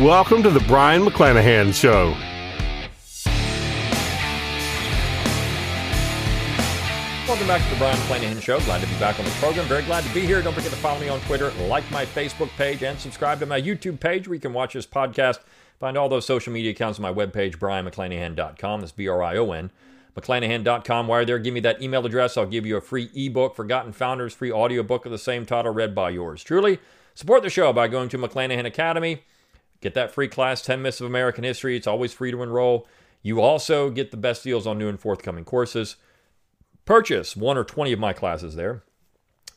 Welcome to the Brion McClanahan Show. Welcome back to the Brion McClanahan Show. Glad to be back on the program. Very glad to be here. Don't forget to follow me on Twitter, like my Facebook page, and subscribe to my YouTube page where you can watch this podcast. Find all those social media accounts on my webpage, brionmcclanahan.com. That's B R I O N. McClanahan.com. While you're there, give me that email address. I'll give you a free ebook, Forgotten Founders, free audiobook of the same title, read by yours truly. Support the show by going to McClanahan Academy. Get that free class, 10 Myths of American History. It's always free to enroll. You also get the best deals on new and forthcoming courses. Purchase one or 20 of my classes there.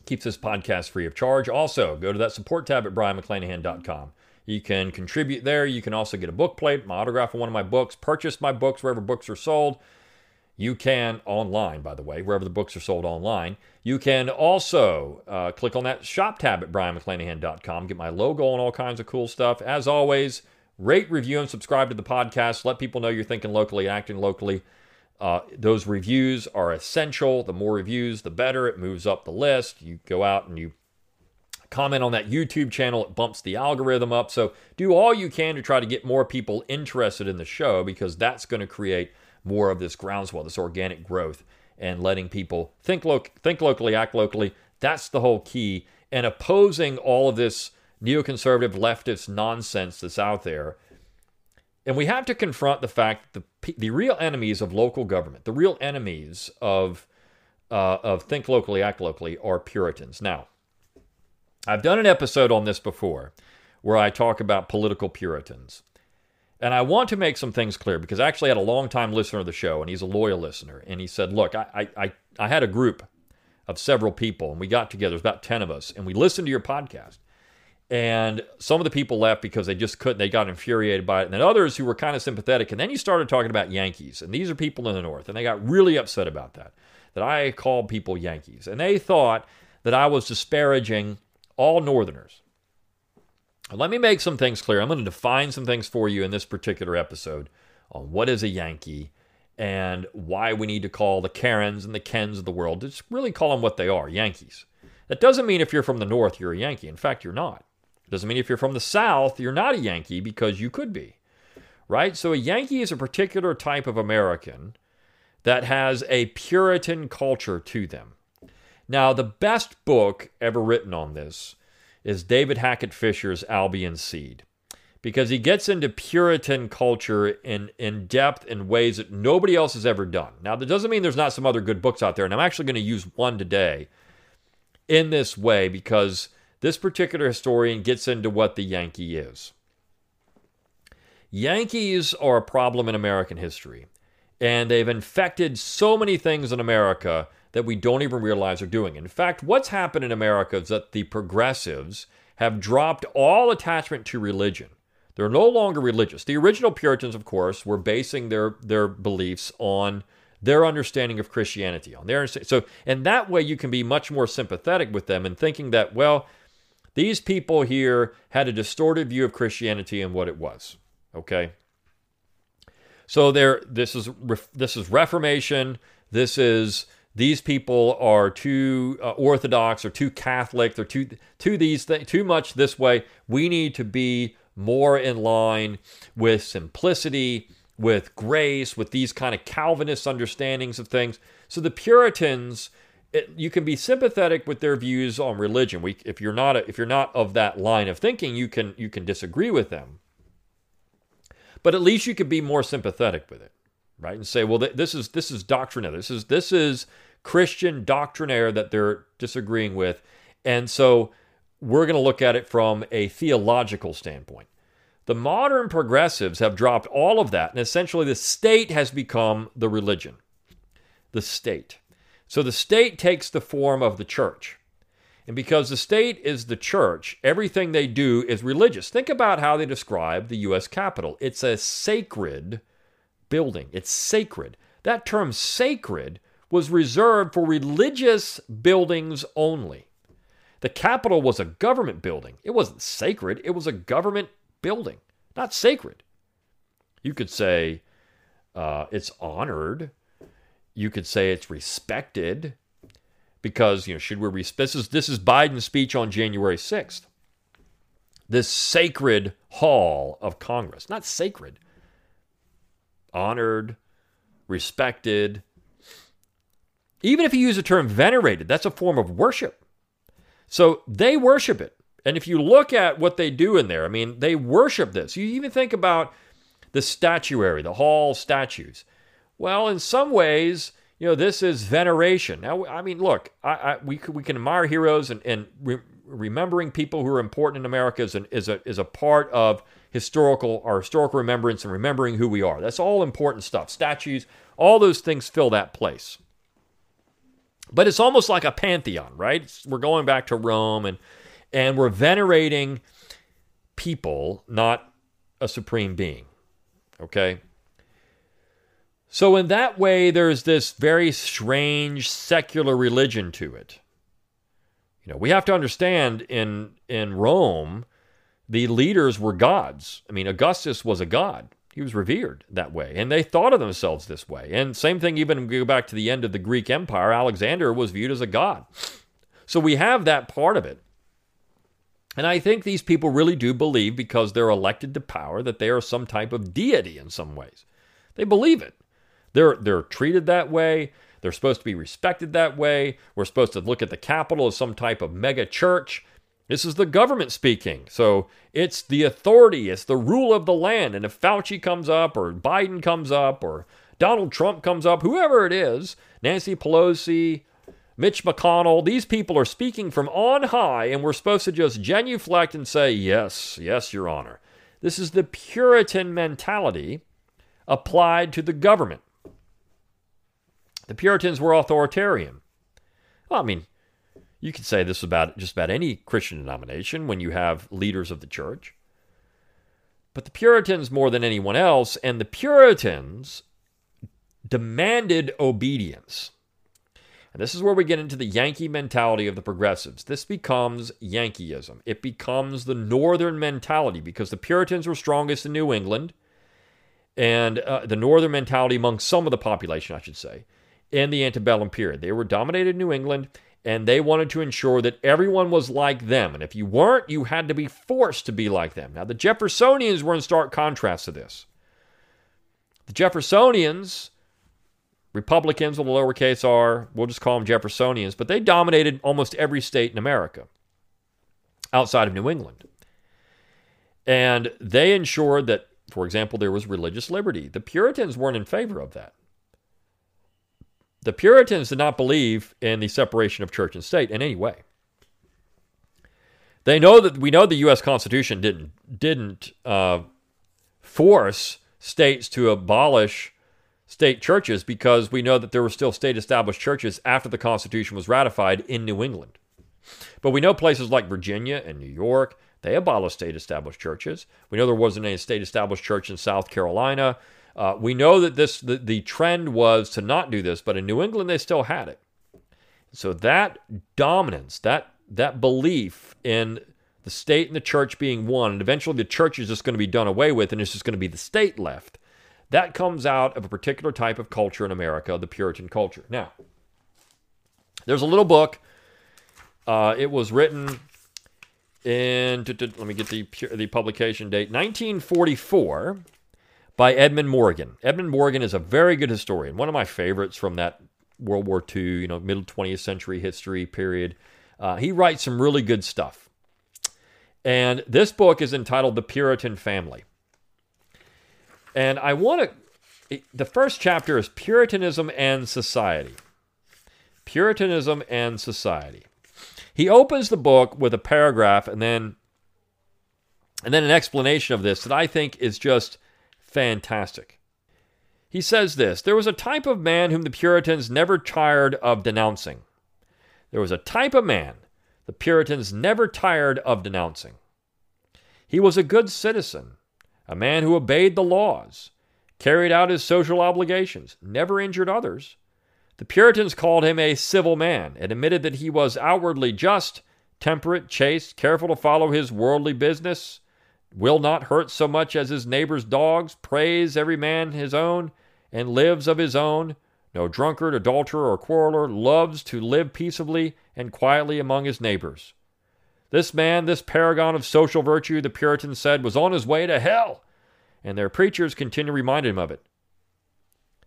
Keeps this podcast free of charge. Also, go to that support tab at brionmcclanahan.com. You can contribute there. You can also get a book plate, my autograph on one of my books, purchase my books wherever books are sold. You can online, by the way, wherever the books are sold online. You can also uh, click on that shop tab at brionmcclanahan.com, get my logo and all kinds of cool stuff. As always, rate, review, and subscribe to the podcast. Let people know you're thinking locally, acting locally. Uh, those reviews are essential. The more reviews, the better. It moves up the list. You go out and you comment on that YouTube channel, it bumps the algorithm up. So do all you can to try to get more people interested in the show because that's going to create more of this groundswell, this organic growth, and letting people think lo- think locally, act locally. That's the whole key. And opposing all of this neoconservative leftist nonsense that's out there. And we have to confront the fact that the, the real enemies of local government, the real enemies of uh, of think locally, act locally, are Puritans. Now, I've done an episode on this before where I talk about political Puritans. And I want to make some things clear because I actually had a long-time listener of the show, and he's a loyal listener. And he said, Look, I, I, I had a group of several people, and we got together, was about 10 of us, and we listened to your podcast. And some of the people left because they just couldn't, they got infuriated by it. And then others who were kind of sympathetic. And then you started talking about Yankees. And these are people in the North. And they got really upset about that, that I called people Yankees. And they thought that I was disparaging all Northerners. Let me make some things clear. I'm going to define some things for you in this particular episode on what is a Yankee and why we need to call the Karens and the Kens of the world, just really call them what they are Yankees. That doesn't mean if you're from the North, you're a Yankee. In fact, you're not. It doesn't mean if you're from the South, you're not a Yankee because you could be. Right? So a Yankee is a particular type of American that has a Puritan culture to them. Now, the best book ever written on this is David Hackett Fischer's Albion's Seed because he gets into Puritan culture in, in depth in ways that nobody else has ever done. Now, that doesn't mean there's not some other good books out there, and I'm actually going to use one today in this way because this particular historian gets into what the Yankee is. Yankees are a problem in American history, and they've infected so many things in America that we don't even realize are doing. In fact, what's happened in America is that the progressives have dropped all attachment to religion. They're no longer religious. The original Puritans, of course, were basing their, their beliefs on their understanding of Christianity, on their so in that way you can be much more sympathetic with them and thinking that well, these people here had a distorted view of Christianity and what it was. Okay, so there, this is this is Reformation. This is these people are too uh, orthodox or too Catholic. They're too too these th- too much this way. We need to be more in line with simplicity, with grace, with these kind of Calvinist understandings of things. So the Puritans, it, you can be sympathetic with their views on religion. We, if you're not a, if you're not of that line of thinking, you can you can disagree with them. But at least you could be more sympathetic with it, right? And say, well, th- this is this is doctrine. This is this is Christian doctrinaire that they're disagreeing with. And so we're going to look at it from a theological standpoint. The modern progressives have dropped all of that, and essentially the state has become the religion. The state. So the state takes the form of the church. And because the state is the church, everything they do is religious. Think about how they describe the U.S. Capitol. It's a sacred building, it's sacred. That term sacred was reserved for religious buildings only. The Capitol was a government building. It wasn't sacred, it was a government building, not sacred. You could say uh, it's honored. You could say it's respected because you know should we respect this is this is Biden's speech on January 6th. This sacred hall of Congress, not sacred, honored, respected. Even if you use the term venerated, that's a form of worship. So they worship it. And if you look at what they do in there, I mean, they worship this. You even think about the statuary, the hall statues. Well, in some ways, you know, this is veneration. Now, I mean, look, I, I, we, we can admire heroes and, and re- remembering people who are important in America is, an, is, a, is a part of historical our historical remembrance and remembering who we are. That's all important stuff. Statues, all those things fill that place. But it's almost like a pantheon, right? We're going back to Rome and and we're venerating people, not a supreme being. Okay? So, in that way, there's this very strange secular religion to it. You know, we have to understand in, in Rome, the leaders were gods. I mean, Augustus was a god. He was revered that way. And they thought of themselves this way. And same thing, even go back to the end of the Greek Empire, Alexander was viewed as a god. So we have that part of it. And I think these people really do believe, because they're elected to power, that they are some type of deity in some ways. They believe it. They're, they're treated that way. They're supposed to be respected that way. We're supposed to look at the Capitol as some type of mega church. This is the government speaking. So it's the authority, it's the rule of the land. And if Fauci comes up, or Biden comes up, or Donald Trump comes up, whoever it is, Nancy Pelosi, Mitch McConnell, these people are speaking from on high, and we're supposed to just genuflect and say, Yes, yes, Your Honor. This is the Puritan mentality applied to the government. The Puritans were authoritarian. Well, I mean, you could say this about just about any Christian denomination when you have leaders of the church. But the Puritans, more than anyone else, and the Puritans demanded obedience. And this is where we get into the Yankee mentality of the progressives. This becomes Yankeeism. It becomes the Northern mentality because the Puritans were strongest in New England and uh, the Northern mentality among some of the population, I should say, in the antebellum period. They were dominated in New England and they wanted to ensure that everyone was like them. And if you weren't, you had to be forced to be like them. Now, the Jeffersonians were in stark contrast to this. The Jeffersonians Republicans with a lowercase r, we'll just call them Jeffersonians, but they dominated almost every state in America outside of New England. And they ensured that, for example, there was religious liberty. The Puritans weren't in favor of that. The Puritans did not believe in the separation of church and state in any way. They know that we know the U.S. Constitution didn't didn't uh, force states to abolish state churches because we know that there were still state established churches after the Constitution was ratified in New England. But we know places like Virginia and New York, they abolished state established churches. We know there wasn't any state established church in South Carolina. Uh, we know that this the, the trend was to not do this, but in New England they still had it. So that dominance, that that belief in the state and the church being one, and eventually the church is just going to be done away with, and it's just going to be the state left. That comes out of a particular type of culture in America, the Puritan culture. Now, there's a little book. Uh, it was written in, let me get the, the publication date, 1944 by Edmund Morgan. Edmund Morgan is a very good historian, one of my favorites from that World War II, you know, middle 20th century history period. Uh, he writes some really good stuff. And this book is entitled The Puritan Family. And I want to, the first chapter is Puritanism and Society. Puritanism and Society. He opens the book with a paragraph and then and then an explanation of this that I think is just fantastic. He says this There was a type of man whom the Puritans never tired of denouncing. There was a type of man the Puritans never tired of denouncing. He was a good citizen, a man who obeyed the laws, carried out his social obligations, never injured others. The Puritans called him a civil man and admitted that he was outwardly just, temperate, chaste, careful to follow his worldly business, will not hurt so much as his neighbor's dogs, praise every man his own, and lives of his own, no drunkard, adulterer, or quarreler, loves to live peaceably and quietly among his neighbors. This man, this paragon of social virtue, the Puritans said, was on his way to hell, and their preachers continue to remind him of it.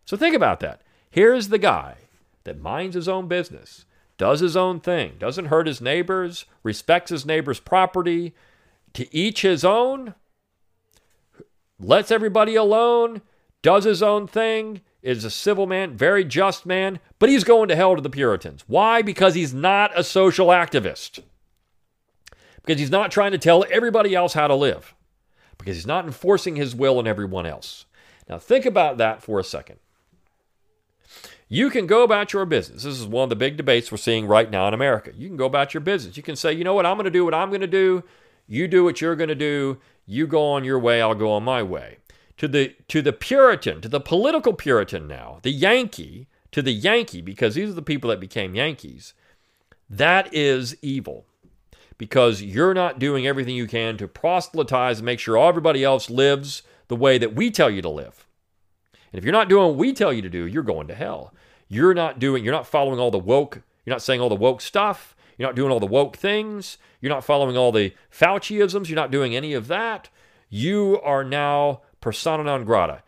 So think about that. Here's the guy that minds his own business, does his own thing, doesn't hurt his neighbors, respects his neighbor's property, to each his own, lets everybody alone, does his own thing, is a civil man, very just man, but he's going to hell to the Puritans. Why? Because he's not a social activist. Because he's not trying to tell everybody else how to live. Because he's not enforcing his will on everyone else. Now, think about that for a second. You can go about your business. This is one of the big debates we're seeing right now in America. You can go about your business. You can say, you know what, I'm going to do what I'm going to do. You do what you're going to do. You go on your way, I'll go on my way. To the to the Puritan, to the political Puritan now, the Yankee, to the Yankee, because these are the people that became Yankees, that is evil. Because you're not doing everything you can to proselytize and make sure everybody else lives the way that we tell you to live. And if you're not doing what we tell you to do, you're going to hell. You're not doing, you're not following all the woke, you're not saying all the woke stuff. You're not doing all the woke things. You're not following all the Fauciisms. You're not doing any of that. You are now persona non grata.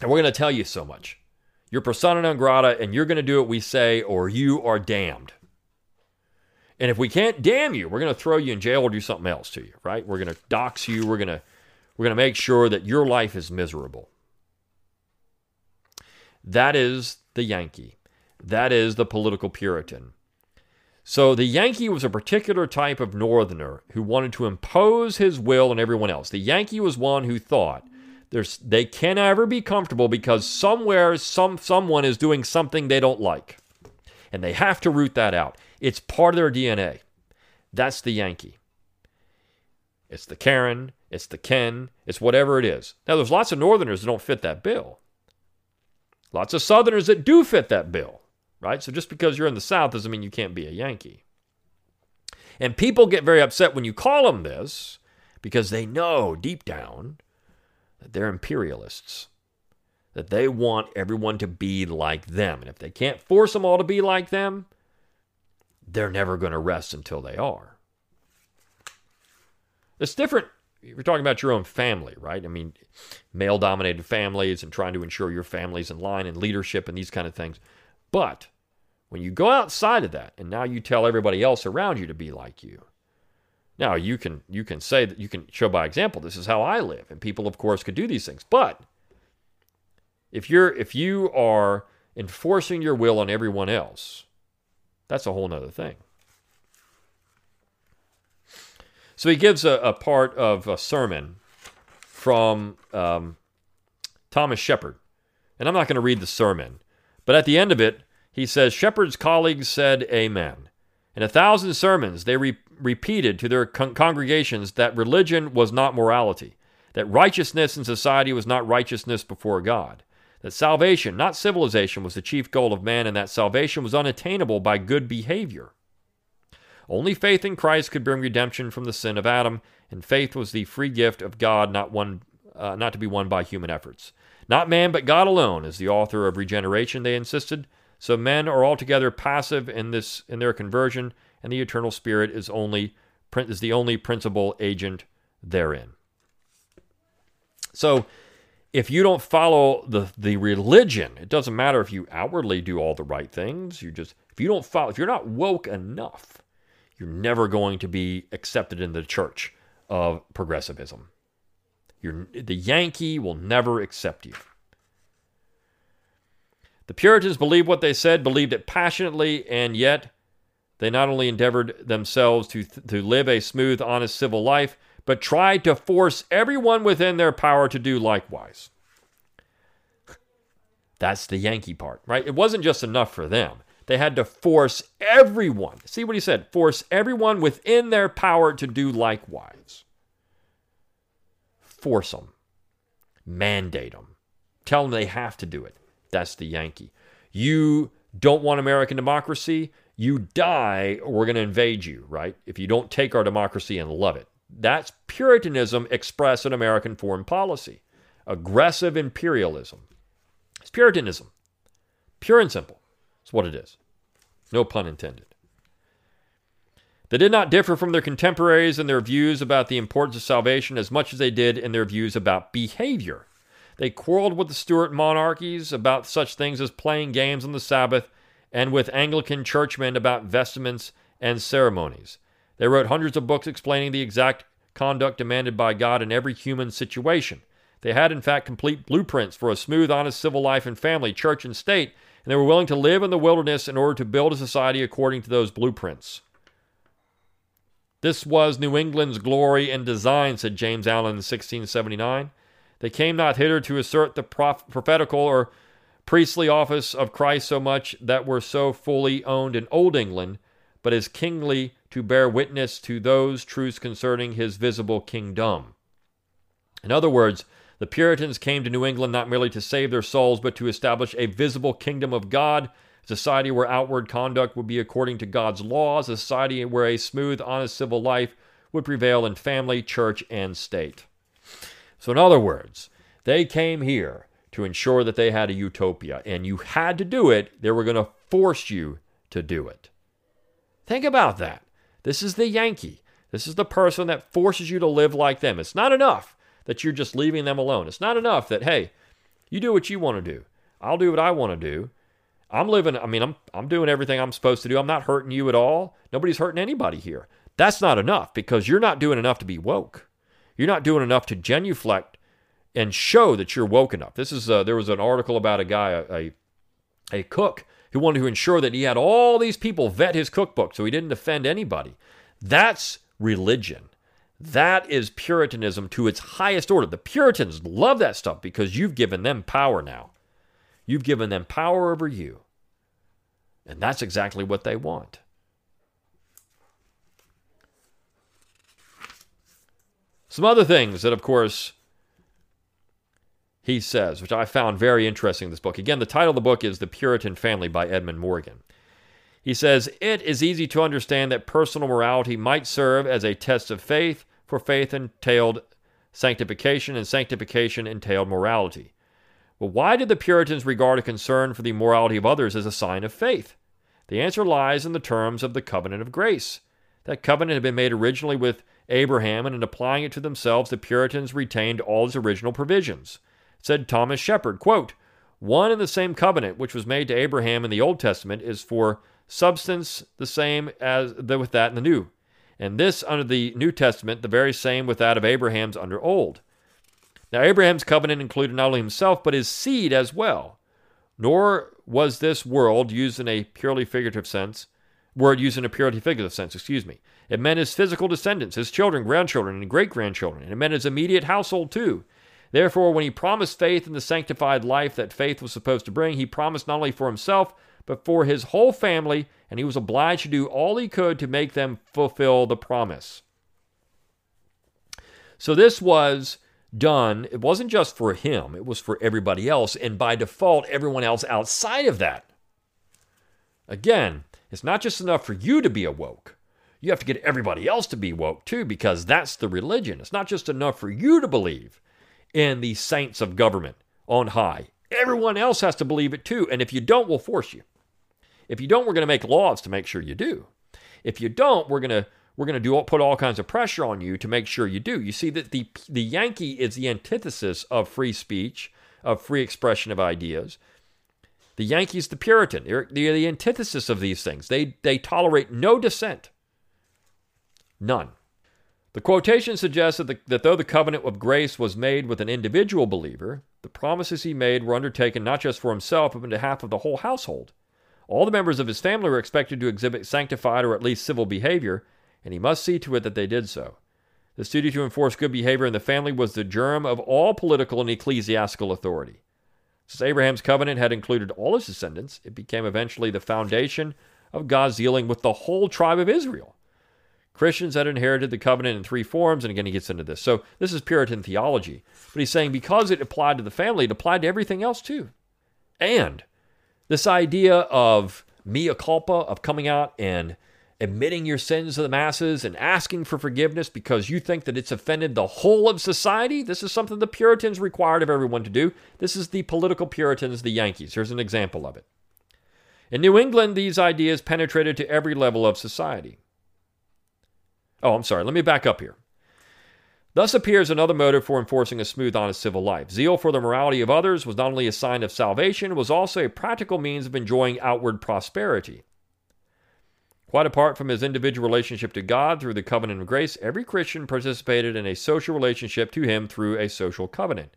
And we're going to tell you so much. You're persona non grata, and you're going to do what we say, or you are damned. And if we can't damn you, we're going to throw you in jail or do something else to you, right? We're going to dox you. We're going to we're going to make sure that your life is miserable. That is the Yankee. That is the political Puritan. So the Yankee was a particular type of Northerner who wanted to impose his will on everyone else. The Yankee was one who thought there's, they can never be comfortable because somewhere some someone is doing something they don't like, and they have to root that out. It's part of their DNA. That's the Yankee. It's the Karen. It's the Ken. It's whatever it is. Now there's lots of Northerners that don't fit that bill. Lots of Southerners that do fit that bill right? So just because you're in the South doesn't mean you can't be a Yankee. And people get very upset when you call them this because they know deep down that they're imperialists, that they want everyone to be like them. And if they can't force them all to be like them, they're never going to rest until they are. It's different. You're talking about your own family, right? I mean, male dominated families and trying to ensure your family's in line and leadership and these kind of things. But when you go outside of that and now you tell everybody else around you to be like you, now you can you can say that you can show by example this is how I live and people of course could do these things. But if you're if you are enforcing your will on everyone else, that's a whole nother thing. So he gives a, a part of a sermon from um, Thomas Shepard. And I'm not going to read the sermon, but at the end of it, he says, Shepard's colleagues said amen. In a thousand sermons, they re- repeated to their con- congregations that religion was not morality, that righteousness in society was not righteousness before God, that salvation, not civilization, was the chief goal of man, and that salvation was unattainable by good behavior. Only faith in Christ could bring redemption from the sin of Adam, and faith was the free gift of God, not, one, uh, not to be won by human efforts. Not man, but God alone is the author of regeneration, they insisted. So men are altogether passive in this in their conversion, and the eternal spirit is only is the only principal agent therein. So if you don't follow the the religion, it doesn't matter if you outwardly do all the right things. You just if you don't follow, if you're not woke enough, you're never going to be accepted in the church of progressivism. You're, the Yankee will never accept you. The Puritans believed what they said, believed it passionately, and yet they not only endeavored themselves to, to live a smooth, honest civil life, but tried to force everyone within their power to do likewise. That's the Yankee part, right? It wasn't just enough for them. They had to force everyone, see what he said, force everyone within their power to do likewise. Force them, mandate them, tell them they have to do it. That's the Yankee. You don't want American democracy, you die or we're going to invade you, right? If you don't take our democracy and love it. That's Puritanism expressed in American foreign policy. Aggressive imperialism. It's Puritanism. Pure and simple. That's what it is. No pun intended. They did not differ from their contemporaries in their views about the importance of salvation as much as they did in their views about behavior. They quarreled with the Stuart monarchies about such things as playing games on the Sabbath and with Anglican churchmen about vestments and ceremonies. They wrote hundreds of books explaining the exact conduct demanded by God in every human situation. They had, in fact, complete blueprints for a smooth, honest civil life and family, church, and state, and they were willing to live in the wilderness in order to build a society according to those blueprints. This was New England's glory and design, said James Allen in 1679. They came not hither to assert the proph- prophetical or priestly office of Christ so much that were so fully owned in Old England, but as kingly to bear witness to those truths concerning his visible kingdom. In other words, the Puritans came to New England not merely to save their souls, but to establish a visible kingdom of God, society where outward conduct would be according to God's laws, a society where a smooth, honest civil life would prevail in family, church, and state. So, in other words, they came here to ensure that they had a utopia, and you had to do it. They were going to force you to do it. Think about that. This is the Yankee. This is the person that forces you to live like them. It's not enough that you're just leaving them alone. It's not enough that, hey, you do what you want to do. I'll do what I want to do. I'm living, I mean, I'm, I'm doing everything I'm supposed to do. I'm not hurting you at all. Nobody's hurting anybody here. That's not enough because you're not doing enough to be woke. You're not doing enough to genuflect and show that you're woke enough. This is uh, there was an article about a guy, a, a, a cook, who wanted to ensure that he had all these people vet his cookbook so he didn't offend anybody. That's religion. That is Puritanism to its highest order. The Puritans love that stuff because you've given them power now. You've given them power over you. And that's exactly what they want. Some other things that, of course, he says, which I found very interesting in this book. Again, the title of the book is The Puritan Family by Edmund Morgan. He says, It is easy to understand that personal morality might serve as a test of faith, for faith entailed sanctification, and sanctification entailed morality. But why did the Puritans regard a concern for the morality of others as a sign of faith? The answer lies in the terms of the covenant of grace. That covenant had been made originally with Abraham, and in applying it to themselves, the Puritans retained all its original provisions. Said Thomas Shepard, quote, One and the same covenant which was made to Abraham in the Old Testament is for substance the same as the, with that in the New, and this under the New Testament the very same with that of Abraham's under Old. Now Abraham's covenant included not only himself but his seed as well. Nor was this world used in a purely figurative sense, word used in a purely figurative sense, excuse me. It meant his physical descendants, his children, grandchildren, and great grandchildren. And it meant his immediate household too. Therefore, when he promised faith in the sanctified life that faith was supposed to bring, he promised not only for himself, but for his whole family, and he was obliged to do all he could to make them fulfill the promise. So this was done, it wasn't just for him, it was for everybody else, and by default, everyone else outside of that. Again, it's not just enough for you to be awoke you have to get everybody else to be woke too, because that's the religion. It's not just enough for you to believe in the saints of government on high. Everyone else has to believe it too. And if you don't, we'll force you. If you don't, we're going to make laws to make sure you do. If you don't, we're going to we're going to do put all kinds of pressure on you to make sure you do. You see that the the Yankee is the antithesis of free speech, of free expression of ideas. The Yankees, the Puritan, they're, they're the antithesis of these things. They they tolerate no dissent. None. The quotation suggests that, the, that though the covenant of grace was made with an individual believer, the promises he made were undertaken not just for himself, but on behalf of the whole household. All the members of his family were expected to exhibit sanctified or at least civil behavior, and he must see to it that they did so. This duty to enforce good behavior in the family was the germ of all political and ecclesiastical authority. Since Abraham's covenant had included all his descendants, it became eventually the foundation of God's dealing with the whole tribe of Israel. Christians had inherited the covenant in three forms, and again, he gets into this. So, this is Puritan theology. But he's saying because it applied to the family, it applied to everything else too. And this idea of mea culpa, of coming out and admitting your sins to the masses and asking for forgiveness because you think that it's offended the whole of society, this is something the Puritans required of everyone to do. This is the political Puritans, the Yankees. Here's an example of it. In New England, these ideas penetrated to every level of society. Oh, I'm sorry. Let me back up here. Thus appears another motive for enforcing a smooth, honest civil life. Zeal for the morality of others was not only a sign of salvation, it was also a practical means of enjoying outward prosperity. Quite apart from his individual relationship to God through the covenant of grace, every Christian participated in a social relationship to him through a social covenant.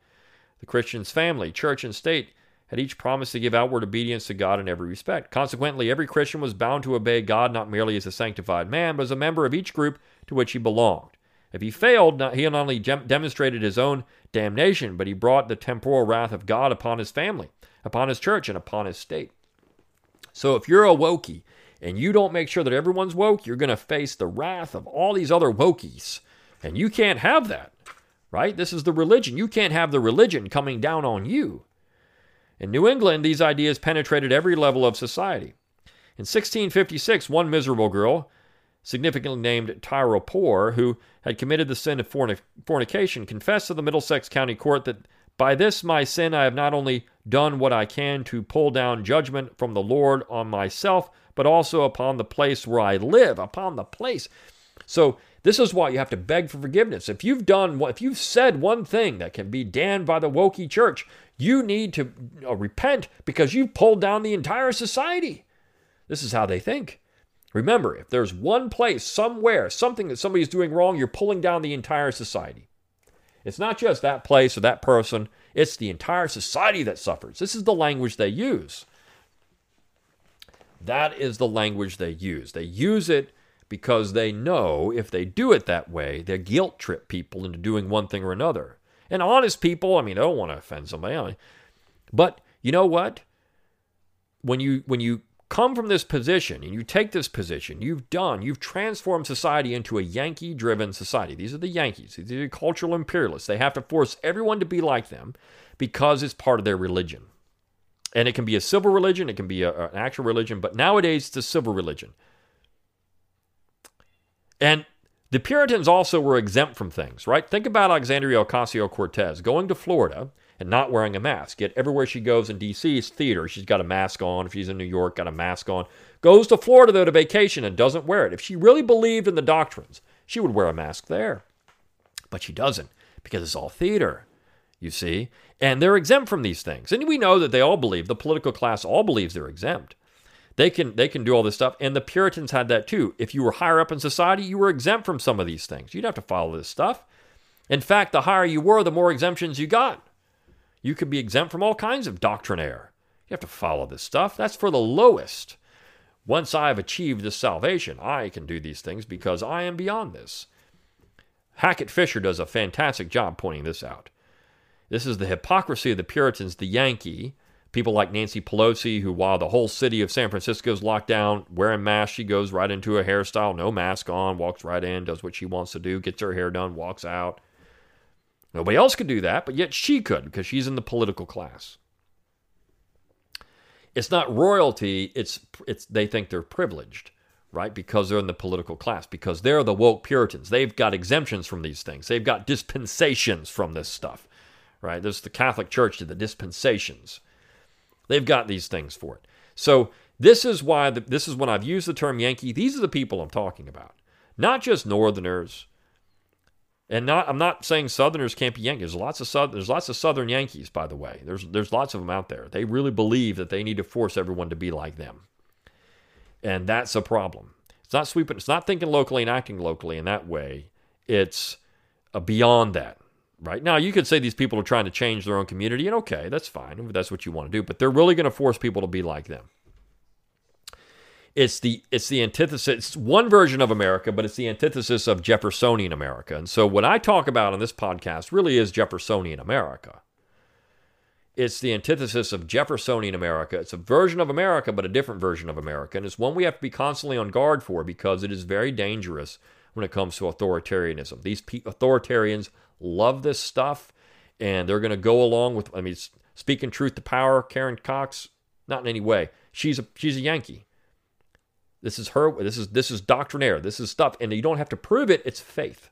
The Christian's family, church, and state had each promised to give outward obedience to God in every respect. Consequently, every Christian was bound to obey God not merely as a sanctified man, but as a member of each group to which he belonged. If he failed, he not only demonstrated his own damnation, but he brought the temporal wrath of God upon his family, upon his church, and upon his state. So if you're a wokey and you don't make sure that everyone's woke, you're going to face the wrath of all these other wokies. And you can't have that, right? This is the religion. You can't have the religion coming down on you. In New England, these ideas penetrated every level of society. In 1656, one miserable girl, significantly named Tryall Pore, who had committed the sin of fornication, confessed to the Middlesex County Court that by this my sin I have not only done what I can to pull down judgment from the Lord on myself, but also upon the place where I live, upon the place. So this is why you have to beg for forgiveness. If you've done, if you've said one thing that can be damned by the wokey church, you need to uh, repent because you've pulled down the entire society. This is how they think. Remember, if there's one place, somewhere, something that somebody's doing wrong, you're pulling down the entire society. It's not just that place or that person, it's the entire society that suffers. This is the language they use. That is the language they use. They use it because they know if they do it that way, they guilt trip people into doing one thing or another. And honest people, I mean, I don't want to offend somebody, but you know what? When you when you come from this position and you take this position, you've done, you've transformed society into a Yankee driven society. These are the Yankees, these are the cultural imperialists. They have to force everyone to be like them because it's part of their religion. And it can be a civil religion, it can be a, an actual religion, but nowadays it's a civil religion. And the Puritans also were exempt from things, right? Think about Alexandria Ocasio Cortez going to Florida and not wearing a mask. Yet everywhere she goes in D.C. is theater. She's got a mask on. If she's in New York, got a mask on. Goes to Florida, though, to vacation and doesn't wear it. If she really believed in the doctrines, she would wear a mask there. But she doesn't because it's all theater, you see. And they're exempt from these things. And we know that they all believe, the political class all believes they're exempt. They can they can do all this stuff. And the Puritans had that too. If you were higher up in society, you were exempt from some of these things. You'd have to follow this stuff. In fact, the higher you were, the more exemptions you got. You could be exempt from all kinds of doctrinaire. You have to follow this stuff. That's for the lowest. Once I have achieved this salvation, I can do these things because I am beyond this. Hackett Fischer does a fantastic job pointing this out. This is the hypocrisy of the Puritans, the Yankee, People like Nancy Pelosi, who, while the whole city of San Francisco is locked down, wearing masks, she goes right into a hairstyle, no mask on, walks right in, does what she wants to do, gets her hair done, walks out. Nobody else could do that, but yet she could because she's in the political class. It's not royalty, it's, it's they think they're privileged, right? Because they're in the political class, because they're the woke Puritans. They've got exemptions from these things, they've got dispensations from this stuff, right? There's the Catholic Church to the dispensations. They've got these things for it. So this is why the, this is when I've used the term Yankee. These are the people I'm talking about, not just Northerners. And not, I'm not saying Southerners can't be Yankees. There's lots of Southern, there's lots of Southern Yankees, by the way. There's there's lots of them out there. They really believe that they need to force everyone to be like them, and that's a problem. It's not sweeping. It's not thinking locally and acting locally in that way. It's uh, beyond that right now you could say these people are trying to change their own community and okay that's fine if that's what you want to do but they're really going to force people to be like them it's the it's the antithesis it's one version of america but it's the antithesis of jeffersonian america and so what i talk about on this podcast really is jeffersonian america it's the antithesis of Jeffersonian America. It's a version of America, but a different version of America. And it's one we have to be constantly on guard for because it is very dangerous when it comes to authoritarianism. These pe- authoritarians love this stuff and they're going to go along with, I mean, speaking truth to power, Karen Cox, not in any way. She's a, she's a Yankee. This is her, this is, this is doctrinaire. This is stuff. And you don't have to prove it. It's faith.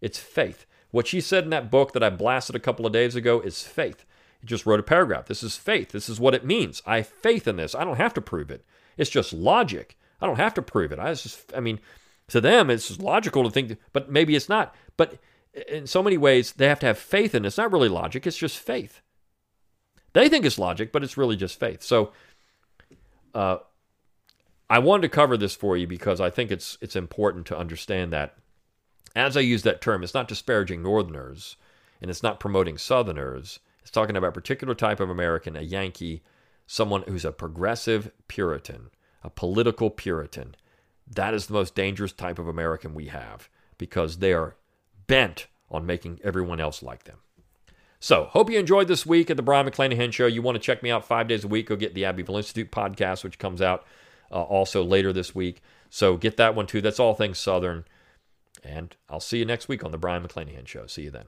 It's faith. What she said in that book that I blasted a couple of days ago is faith. He just wrote a paragraph. This is faith. This is what it means. I have faith in this. I don't have to prove it. It's just logic. I don't have to prove it. I just, I mean, to them, it's logical to think, but maybe it's not. But in so many ways, they have to have faith in it. It's not really logic. It's just faith. They think it's logic, but it's really just faith. So, uh, I wanted to cover this for you because I think it's it's important to understand that. As I use that term, it's not disparaging Northerners, and it's not promoting Southerners it's talking about a particular type of American, a Yankee, someone who's a progressive Puritan, a political Puritan. That is the most dangerous type of American we have because they are bent on making everyone else like them. So, hope you enjoyed this week at the Brion McClanahan Show. You want to check me out five days a week, go get the Abbeville Institute podcast, which comes out uh, also later this week. So, get that one too. That's all things Southern. And I'll see you next week on the Brion McClanahan Show. See you then.